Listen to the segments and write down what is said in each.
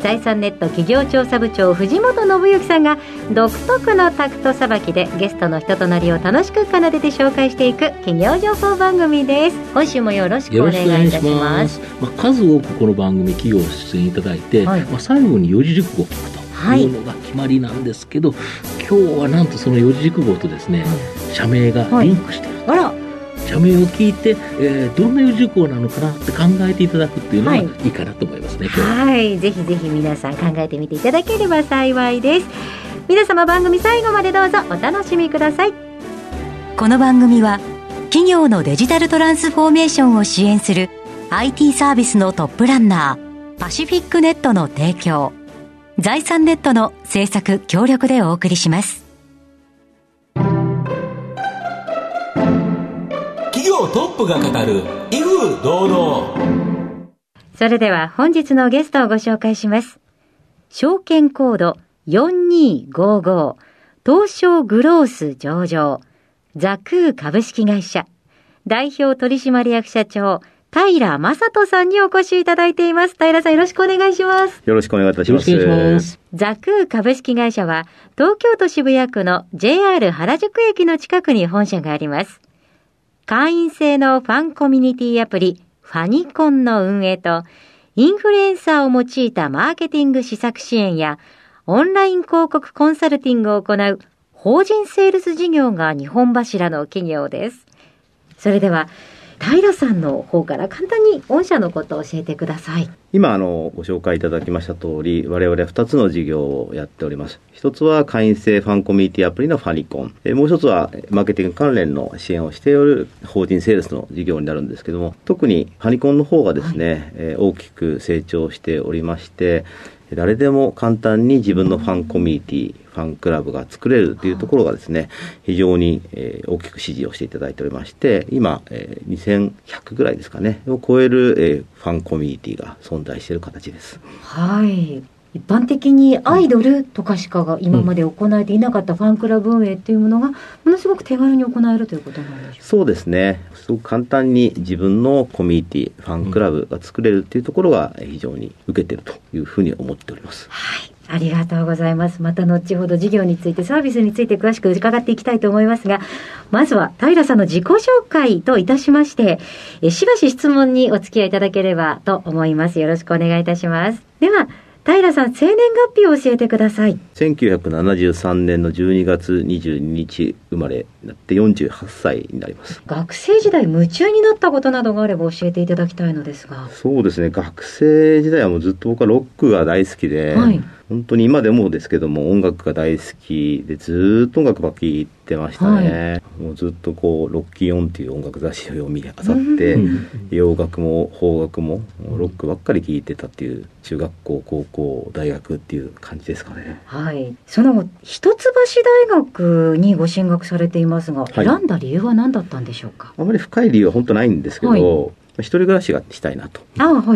財産ネット企業調査部長藤本信之さんが独特のタクトさばきでゲストの人となりを楽しく奏でて紹介していく企業情報番組です。今週もよろしくお願いいたします。まあ、数多くこの番組企業出演いただいて、はい、まあ、最後に四字熟語を聞くというのが決まりなんですけど、はい、今日はなんとその四字熟語とですね、社名がリンクして社名を聞いて、えー、どんな四字熟語なのかなって考えていただくっていうのがい。いかなと思いますね、は。い、ぜひぜひ皆さん考えてみていただければ幸いです。皆様番組最後までどうぞお楽しみください。この番組は企業のデジタルトランスフォーメーションを支援する IT サービスのトップランナーパシフィックネットの提供財産ネットの制作協力でお送りします。企業トップが語る威風堂々。それでは本日のゲストをご紹介します。証券コード4255東証グロース上場ザクー株式会社代表取締役社長平正人さんにお越しいただいています。平さんよろしくお願いします。よろしくお願いいたします。ますザクー株式会社は東京都渋谷区の JR 原宿駅の近くに本社があります。会員制のファンコミュニティアプリファニコンの運営とインフルエンサーを用いたマーケティング施策支援やオンライン広告コンサルティングを行う法人セールス事業が日本柱の企業です。それでは、平さんの方から簡単に御社のことを教えてください。今あのご紹介いただきました通り、我々は2つの事業をやっております。一つは会員制ファンコミュニティアプリのファニコン。もう一つはマーケティング関連の支援をしておる法人セールスの事業になるんですけども、特にファニコンの方がですね、はい、大きく成長しておりまして、誰でも簡単に自分のファンコミュニティ、ファンクラブが作れるというところがですね、非常に、えー、大きく支持をしていただいておりまして、今、えー、2100ぐらいですかね、を超える、えー、ファンコミュニティが存在している形です。はい。一般的にアイドルとかしかが今まで行えていなかったファンクラブ運営っていうものがものすごく手軽に行えるということなんでしょうか？そうですねすごく簡単に自分のコミュニティファンクラブが作れるっていうところが非常に受けてるというふうに思っております。はいありがとうございます。また後ほど事業について、サービスについて詳しく伺っていきたいと思いますが、まずは平さんの自己紹介といたしまして、えしばし質問にお付き合いいただければと思います。よろしくお願いいたします。では、平さん、生年月日を教えてください。1973年の12月22日生まれになって48歳になります。学生時代夢中になったことなどがあれば教えていただきたいのですが。そうですね。学生時代はもうずっと僕はロックが大好きで、はい、本当に今でもですけども音楽が大好きでずっと音楽ばっかり聴いてましたね、はい、もうずっとこうロッキーオンっていう音楽雑誌を読みあさって、洋楽も邦楽もロックばっかり聴いてたっていう中学校高校大学っていう感じですかね。はい。その一橋大学にご進学されていますが、はい、選んだ理由は何だったんでしょうか？あまり深い理由は本当ないんですけど、はい。一人暮らしがしたいなと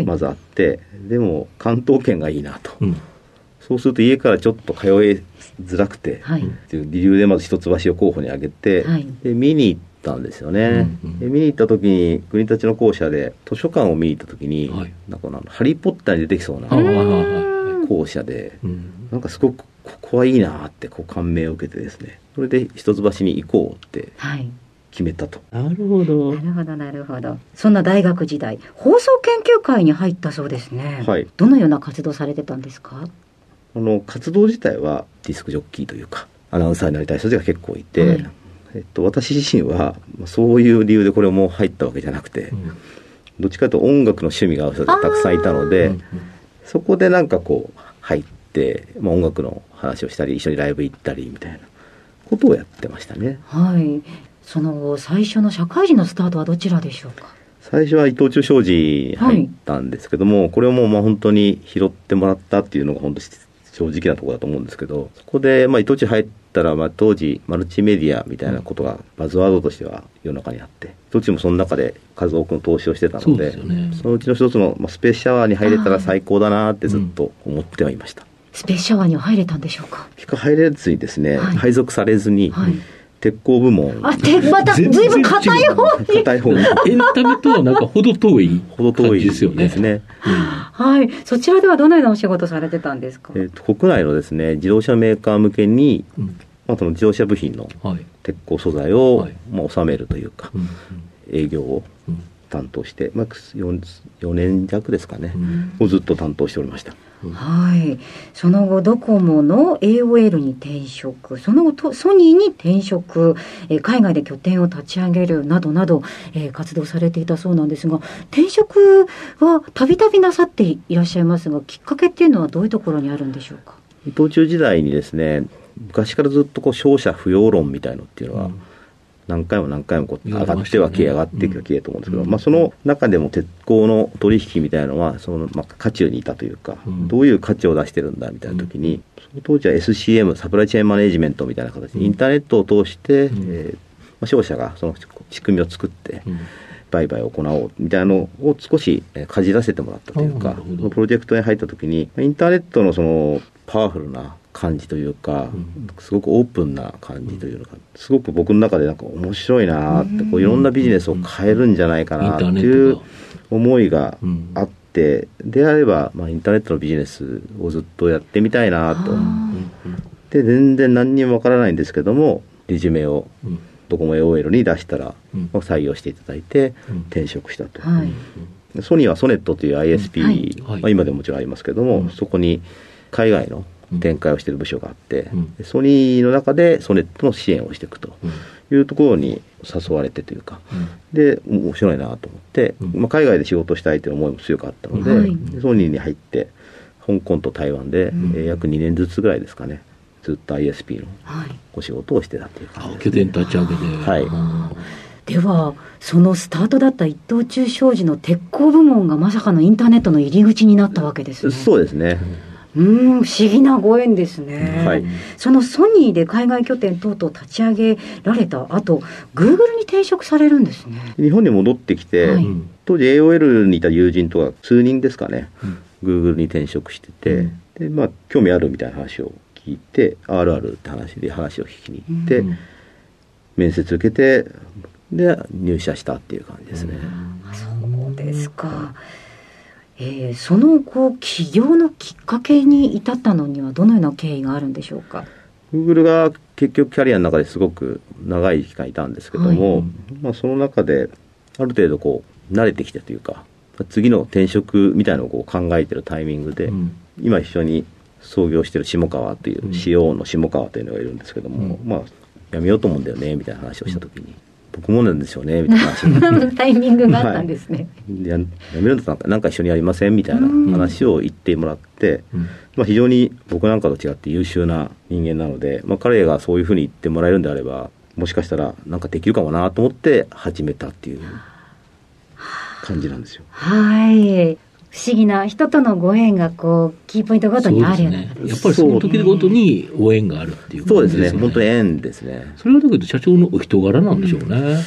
まずあってでも関東圏がいいなと、うんそうすると家からちょっと通いづらくて、はい、っていう理由でまず一橋を候補に挙げて、はい、で見に行ったんですよね、うんうん、で見に行った時に国立の校舎で図書館を見に行った時に、はい、なんか「ハリー・ポッター」に出てきそうな校舎で、うん、なんかすごくここはいいなってこう感銘を受けてですねそれで一橋に行こうって決めたと。なるほど。なるほど、なるほど。そんな大学時代、放送研究会に入ったそうですね。はい。どのような活動されてたんですか？あの活動自体はディスクジョッキーというかアナウンサーになりたい人たちが結構いて、はい、えっと、私自身はそういう理由でこれも入ったわけじゃなくて、うん、どっちかというと音楽の趣味が合う人がたくさんいたので、そこでなんかこう入って、まあ、音楽の話をしたり一緒にライブ行ったりみたいなことをやってましたね。はい。その最初の社会人のスタートはどちらでしょうか？最初は伊藤忠商事に入ったんですけども、はい、これをもうまあ本当に拾ってもらったっていうのが本当正直なところだと思うんですけど、そこで、まあ、伊藤忠入ったら、まあ、当時、マルチメディアみたいなことがバズワードとしては世の中にあって、伊藤忠もその中で数多くの投資をしてたので、そのうちの一つの、まあ、スペースシャワーに入れたら最高だなってずっと思ってはいました。スペースシャワーには入れたんでしょうか？結果入れずにですね、はい、配属されずに、はい鉄工部門。あ、て、また、ずいぶん硬い方に。硬い方に。エンタメとはなんか、ほど遠い。ほど遠いですよね。ですね。はい。そちらではどのようなお仕事されてたんですか？えっ、と、国内のですね、自動車メーカー向けに、まあ、その自動車部品の鉄鋼素材を、まあ、収めるというか、営業を担当して、まあ、4, 4年弱ですかね、をずっと担当しておりました。はい、その後ドコモの AOL に転職。その後ソニーに転職、えー、海外で拠点を立ち上げるなどなど、えー、活動されていたそうなんですが転職はたびたびなさっていらっしゃいますがきっかけっていうのはどういうところにあるんでしょうか？伊藤忠時代にですね昔からずっとこう勝者不要論みたいのっていうのは、うん何回も何回もこう上がっては消え、上がっていくは消えと思うんですけど、まあ、その中でも鉄鋼の取引みたいなのはその、まあ、渦中にいたというか、どういう価値を出してるんだみたいな時に、その当時は SCM サプライチェーンマネジメントみたいな形でインターネットを通して、えーまあ、商社がその仕組みを作って、売買を行おうみたいなのを少しかじらせてもらったというか、プロジェクトに入った時にインターネットのそのパワフルな感じというか、すごくオープンな感じというのがすごく僕の中でなんか面白いなってこういろんなビジネスを変えるんじゃないかなっていう思いがあって、であれば、まあ、インターネットのビジネスをずっとやってみたいなと。で全然何にもわからないんですけどもレジュメをドコモ AOL に出したら、採用していただいて転職したと。ソニーはソネットという ISP、まあ、今でももちろんありますけども、そこに海外の展開をしている部署があって、うん、ソニーの中でソネットの支援をしていくというところに誘われてというか、うん、で面白いなと思って、うん、まあ、海外で仕事したいという思いも強かったので、はい、ソニーに入って香港と台湾で、えー、約2年ずつぐらいですかねずっと ISP のお仕事をしてたっていう感じです、ね、拠点立ち上げて。はい。ではそのスタートだった一等中商事の鉄鋼部門がまさかのインターネットの入り口になったわけですね。そうですね。うん不思議なご縁ですね、はい、そのソニーで海外拠点等々立ち上げられた後グーグルに転職されるんですね。日本に戻ってきて、はい、当時 AOL にいた友人とは数人ですかね、うん、グーグルに転職してて、うん、でまあ興味あるみたいな話を聞いてあるあるって話で話を聞きに行って、うん、面接受けてで入社したっていう感じですね、そうですか、えー、その後起業のきっかけに至ったのにはどのような経緯があるんでしょうか？グーグルが結局キャリアの中ですごく長い期間いたんですけども、はい、まあ、その中である程度こう慣れてきたというか次の転職みたいなのをこう考えてるタイミングで、うん、今一緒に創業してる下川という CO の下川というのがいるんですけども、うん、まあやめようと思うんだよねみたいな話をした時に、僕もなんですよねみたいな話 タイミングがあったんですね、はい、ややめるんだったらなんか一緒にやりませんみたいな話を言ってもらって、まあ、非常に僕なんかと違って優秀な人間なので、まあ、彼がそういうふうに言ってもらえるんであればもしかしたらなんかできるかもなと思って始めたっていう感じなんですよ。はい不思議な人とのご縁がこうキーポイントごとにあるよね、やっぱりその時ごとにご縁があるっていう、ね、そうですね。本当に縁ですね。それはだけど社長のお人柄なんでしょうね、うん、分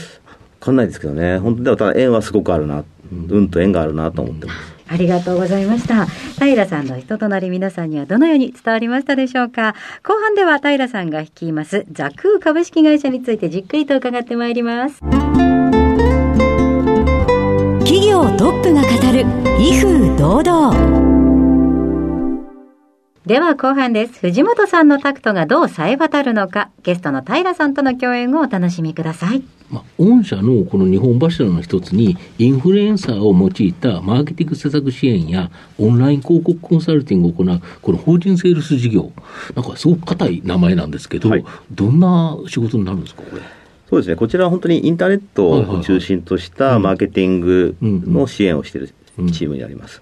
かんないですけどね。本当でもただ縁はすごくあるな、うん、運と縁があるなと思ってます、ありがとうございました。平さんの人となり皆さんにはどのように伝わりましたでしょうか。後半では平さんが率いますザクー株式会社についてじっくりと伺ってまいります。企業トップが語る威風堂々では後半です。藤本さんのタクトがどう冴え渡るのか、ゲストの平さんとの共演をお楽しみください。まあ、御社のこの日本柱の一つに、インフルエンサーを用いたマーケティング施策支援や、オンライン広告コンサルティングを行う、この法人セールス事業、なんかすごく硬い名前なんですけど、はい、どんな仕事になるんですか、これ。そうですね、こちらは本当にインターネットを中心としたマーケティングの支援をしているチームになります。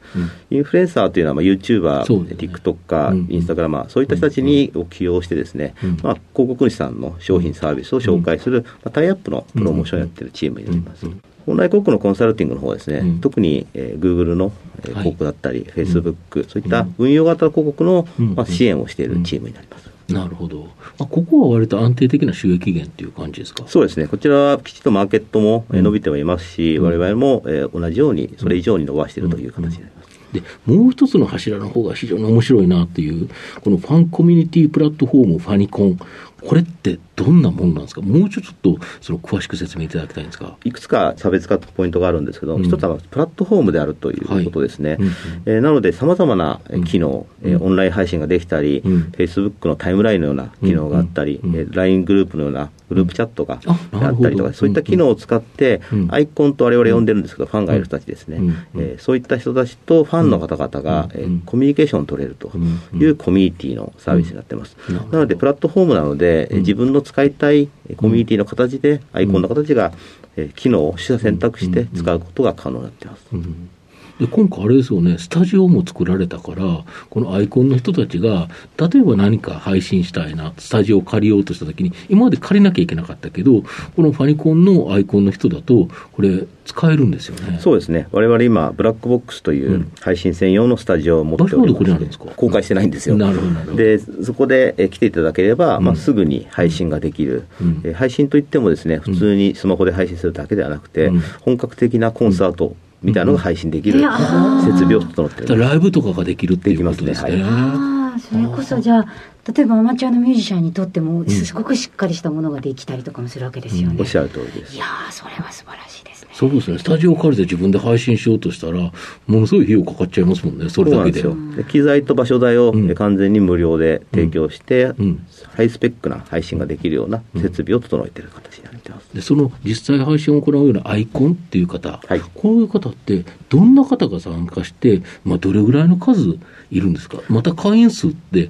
インフルエンサーというのは、まあ、YouTuber、TikToker、うんインスタグラマー、そういった人たちにを起用してですね、まあ、広告主さんの商品サービスを紹介する、まあ、タイアップのプロモーションをやってるチームになります。オンライン広告のコンサルティングの方はですね、うん特に、えー Google の、広告だったり、Facebook、そういった運用型の広告の、うん。まあ、支援をしているチームになります。なるほど。まあ、ここは割と安定的な収益源っていう感じですか？そうですね、こちらはきちっとマーケットもえー伸びてはいますし、我々もえー同じように、それ以上に伸ばしているという形になります。で、もう一つの柱の方が非常に面白いなっていう、このファンコミュニティプラットフォームファニコン。これってどんなもんなんですか？もうちょっとその詳しく説明いただきたいんですかいくつか差別化ポイントがあるんですけど、うん。一つはプラットフォームであるということですね。はいうんうん。えーなので、さまざまなえー機能、えーオンライン配信ができたり、うん。Facebook のタイムラインのような機能があったり、うんうんえー LINE グループのようなグループチャットがあったりとか、そういった機能を使って、うん。アイコンと我々呼んでるんですけど、ファンがいる人たちですね、うん。うん。えーそういった人たちとファンの方々が、えーうん。コミュニケーションを取れるとうん。いうコミュニティのサービスになってます。うん。なので、プラットフォームなので、えー自分の使いたいえーコミュニティの形で、アイコンの形が、えー機能を取捨選択して使うことが可能になっています。うんで今回あれですよね、スタジオも作られたから、このアイコンの人たちが、例えば何か配信したいな、スタジオを借りようとしたときに、今まで借りなきゃいけなかったけど、このファニコンのアイコンの人だと、これ、使えるんですよね。そうですね。我々今、ブラックボックスといううん。配信専用のスタジオを持っておりまんですか？公開してないんですよ。なるほどなるほど。で、そこでえ来ていただければ、まあ、すぐに配信ができる、配信といってもですね、普通にスマホで配信するだけではなくて、うん。本格的なコンサートみたいなのが配信できる設備を整っている。だからライブとかができるっていうことですね。できああ、それこそじゃあ、例えばアマチュアのミュージシャンにとっても、すごくしっかりしたものができたりとかもするわけですよね。おっしゃる通りですい。やー、それは素晴らしいですね。そうですね、スタジオを借りて自分で配信しようとしたら、ものすごい費用かかっちゃいますもんね、それだけで。そうなんですよで機材と場所代を完全に無料で提供して、うんハイスペックな配信ができるような設備を整えている形になっています。でその実際配信を行うようなアイコンっていう方、はいこういう方って、どんな方が参加して、まあ、どれぐらいの数いるんですか、また会員数って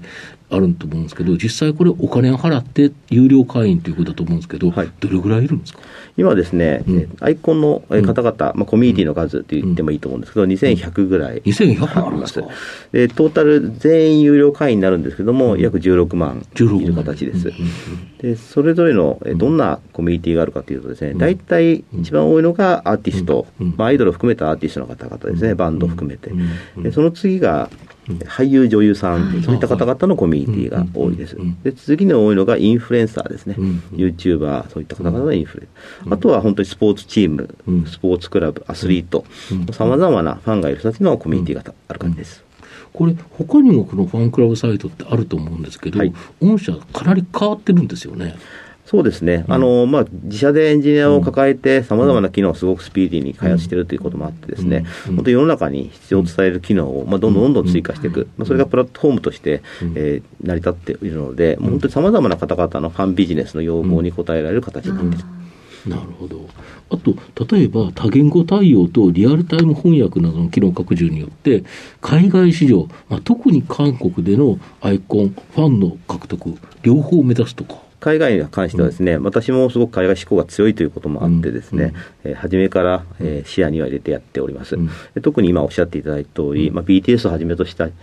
あると思うんですけど、実際これ、お金を払って有料会員ということだと思うんですけど、はい。どれぐらいいるんですか？今ですね、うん。えアイコンのえ方々、まあ、コミュニティの数って言ってもいいと思うんですけど、2100ぐらい2100あるんですか。でトータル全員有料会員になるんですけども、約16万16いる形です。うんうんでそれぞれのえどんなコミュニティがあるかというとですね、大体一番多いのがアーティスト、うん。まあ、アイドルを含めたアーティストの方々ですね、バンドを含めて。でその次が俳優、女優さん、そういった方々のコミュニティが多いです。で次に多いのがインフルエンサーですね、うん。YouTuber、そういった方々のインフルエンあとは本当にスポーツチーム、うん。スポーツクラブ、アスリートうん、さまざまなファンがいる人たちのコミュニティがある感じです。これ、他にもこのファンクラブサイトってあると思うんですけど、はい。御社、かなり変わってるんですよね。そうですね、あのまあ、自社でエンジニアを抱えて、さまざまな機能をすごくスピーディーに開発しているということもあって、ですね、うん。本当に世の中に必要とされる機能を、まあ、どんどんどんどん追加していく、まあ、それがプラットフォームとして、えー成り立っているので、もう本当にさまざまな方々のファンビジネスの要望に応えられる形になっている。なるほど。あと、例えば多言語対応とリアルタイム翻訳などの機能拡充によって、海外市場、まあ、特に韓国でのアイコン、ファンの獲得、両方を目指すとか。海外に関してはですね、私もすごく海外志向が強いということもあってですね、えー初めから、えー視野には入れてやっております。うん。で特に今おっしゃっていただいた通り、まあ、BTS をはじめとした、ん。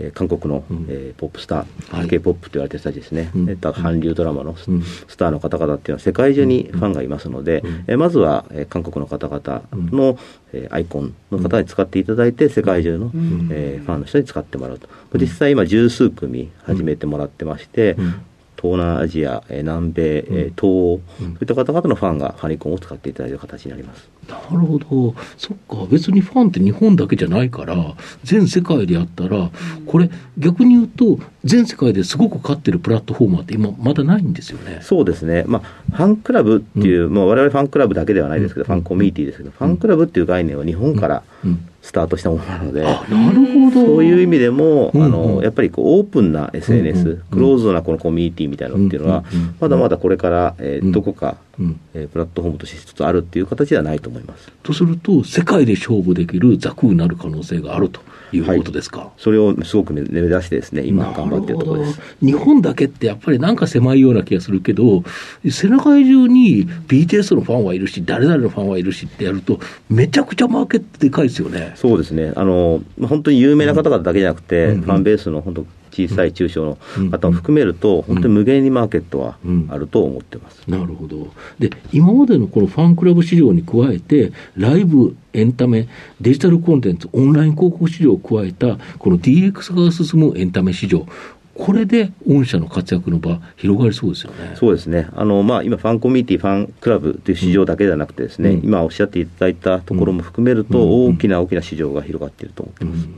えー韓国の、うん。えーポップスター、はい。K-POP と言われてる人たちですね、うん。え韓流ドラマのス,、うん。ターの方々っていうのは世界中にファンがいますので、えーまずは、えー韓国の方々の、えーアイコンの方に使っていただいて、世界中の、えーファンの人に使ってもらうと。実際今十数組始めてもらってまして、ん東南アジア、えー南米、えー東欧、そういった方々のファンがファニコンを使っていただいる形になります。なるほど。そっか。別にファンって日本だけじゃないから、全世界でやったら、これ逆に言うと、全世界ですごく勝ってるプラットフォーマーって今まだないんですよね。そうですね、まあ、ファンクラブっていう、まあ、我々ファンクラブだけではないですけど、ファンコミュニティですけど、ファンクラブっていう概念は日本からうんスタートしたものなので、あ、なるほど。そういう意味でも、うんあのやっぱりこうオープンな SNS、うんうんクローズドなこのコミュニティみたいなのっていうのは、うんうん。まだまだこれから、えーうん。どこかうんえープラットフォームとして一つあるっていう形ではないと思います。とすると、世界で勝負できるザクになる可能性があるということですか？それをすごく目目指してですね、今頑張っているところです。日本だけってやっぱりなんか狭いような気がするけど、世界中に BTS のファンはいるし、誰々のファンはいるしってやると、めちゃくちゃマーケットでかいですよね。そうですね。あの、まあ本当に有名な方々だけじゃなくて、うんファンベースの本当小さい中小のうん方も含めると、本当に無限にマーケットはうんあると思ってます。なるほど。で、今までのこのファンクラブ市場に加えて、ライブ、エンタメ、デジタルコンテンツ、オンライン広告市場を加えた、この DX が進むエンタメ市場、これで御社の活躍の場、広がりそうですよね。そうですね。あの、まあ、今、ファンコミュニティ、ファンクラブという市場だけではなくてですね、うん今おっしゃっていただいたところも含めると、うん大きな大きな市場が広がっていると思ってます。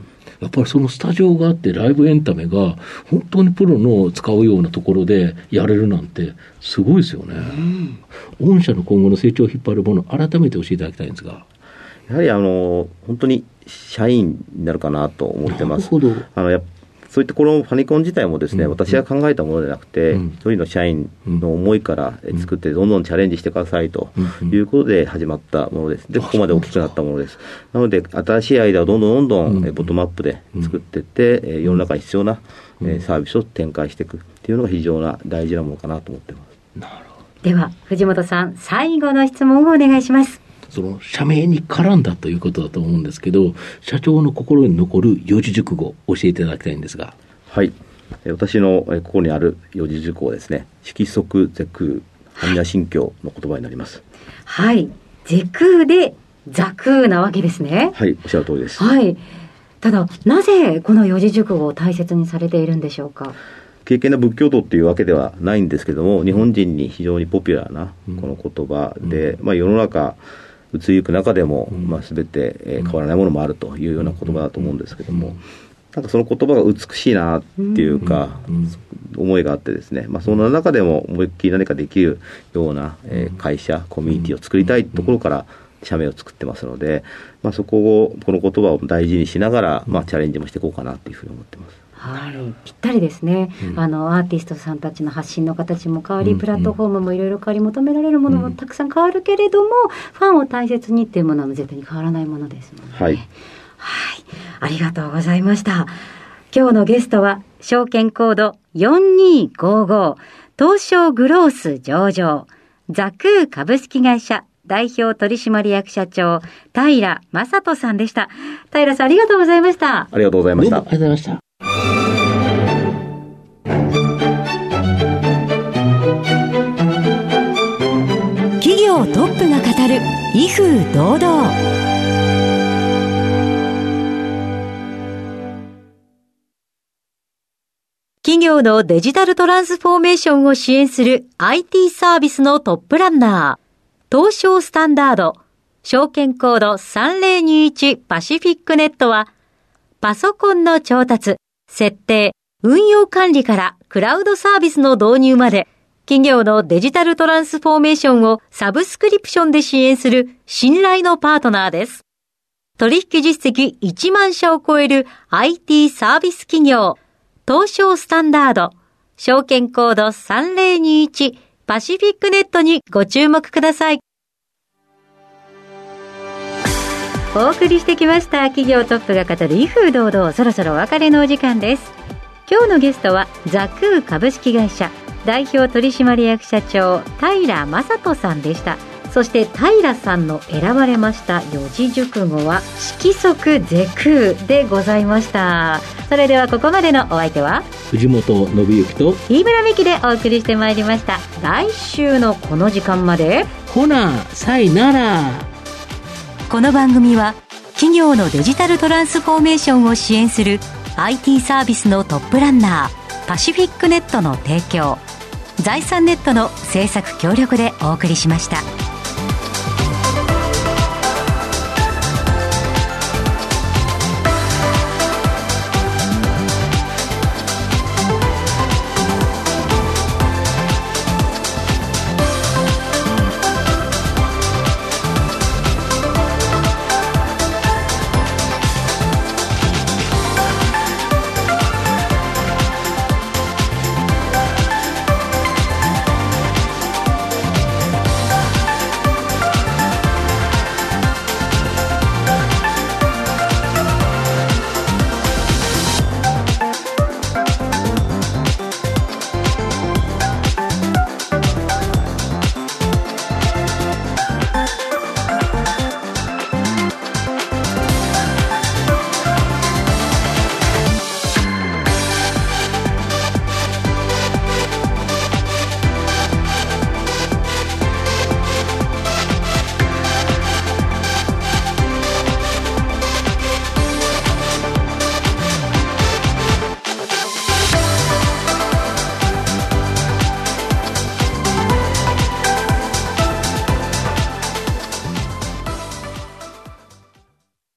やっぱりそのスタジオがあって、ライブエンタメが本当にプロの使うようなところでやれるなんて、すごいですよね。御社の今後の成長を引っ張るもの、改めて教えていただきたいんですが。やはり、あの、本当に社員になるかなと思ってます。あのやっそういったこのファニコン自体もですね、うん。私が考えたものではなくて、うん。一人の社員の思いからえ作って、どんどんチャレンジしてくださいとうん。いうことで始まったものです。で、ここまで大きくなったものです。なので、新しいアイデアをどんどんどんどうん。ボトムアップで作っていって、え世の中に必要なえサービスを展開していくっていうのが非常な大事なものかなと思ってます。では、藤本さん、最後の質問をお願いします。その社名に絡んだということだと思うんですけど、社長の心に残る四字熟語、教えていただきたいんですが。はい。え私のえここにある四字熟語ですね、色即是空、般若心経の言葉になります。はい。ゼ空でザ空なわけですね。はい、おっしゃる通りです。はい。ただ、なぜこの四字熟語を大切にされているんでしょうか？敬虔な仏教徒っていうわけではないんですけども、日本人に非常にポピュラーなこの言葉で、まあ、世の中、移りゆく中でも、まあ、全て、えー変わらないものもあるというような言葉だと思うんですけども、なんかその言葉が美しいなっていうか、思いがあってですね、まあ、その中でも思いっきり何かできるような、えー会社、コミュニティを作りたいところから、社名を作ってますので、まあ、そこを、この言葉を大事にしながら、まあ、チャレンジもしていこうかなというふうに思ってます。はい、ぴったりですね、あのアーティストさんたちの発信の形も変わり、うんプラットフォームもいろいろ変わり求められるものもたくさん変わるけれども、ファンを大切にっていうものは絶対に変わらないものですもんね。はい。はい、ありがとうございました。今日のゲストは、証券コード4255、東証グロース上場、ザクー株式会社代表取締役社長、平正人さんでした。平さんありがとうございました。ありがとうございましたあ。りがとうございました。威風堂々。企業のデジタルトランスフォーメーションを支援する IT サービスのトップランナー、東証スタンダード、証券コード3021パシフィックネットは、パソコンの調達、設定、運用管理からクラウドサービスの導入まで、企業のデジタルトランスフォーメーションをサブスクリプションで支援する信頼のパートナーです。取引実績1万社を超える IT サービス企業、東証スタンダード、証券コード3021パシフィックネットにご注目ください。お送りしてきました。企業トップが語る威風堂々。そろそろお別れのお時間です。今日のゲストはザクー株式会社。代表取締役社長平正人さんでした。そして平さんの選ばれました四字熟語は色即是空でございました。それではここまでのお相手は藤本信之と、飯村美希でお送りしてまいりました。来週のこの時間までほな、さいなら。この番組は企業のデジタルトランスフォーメーションを支援する IT サービスのトップランナーパシフィックネットの提供財産ネットの制作協力でお送りしました。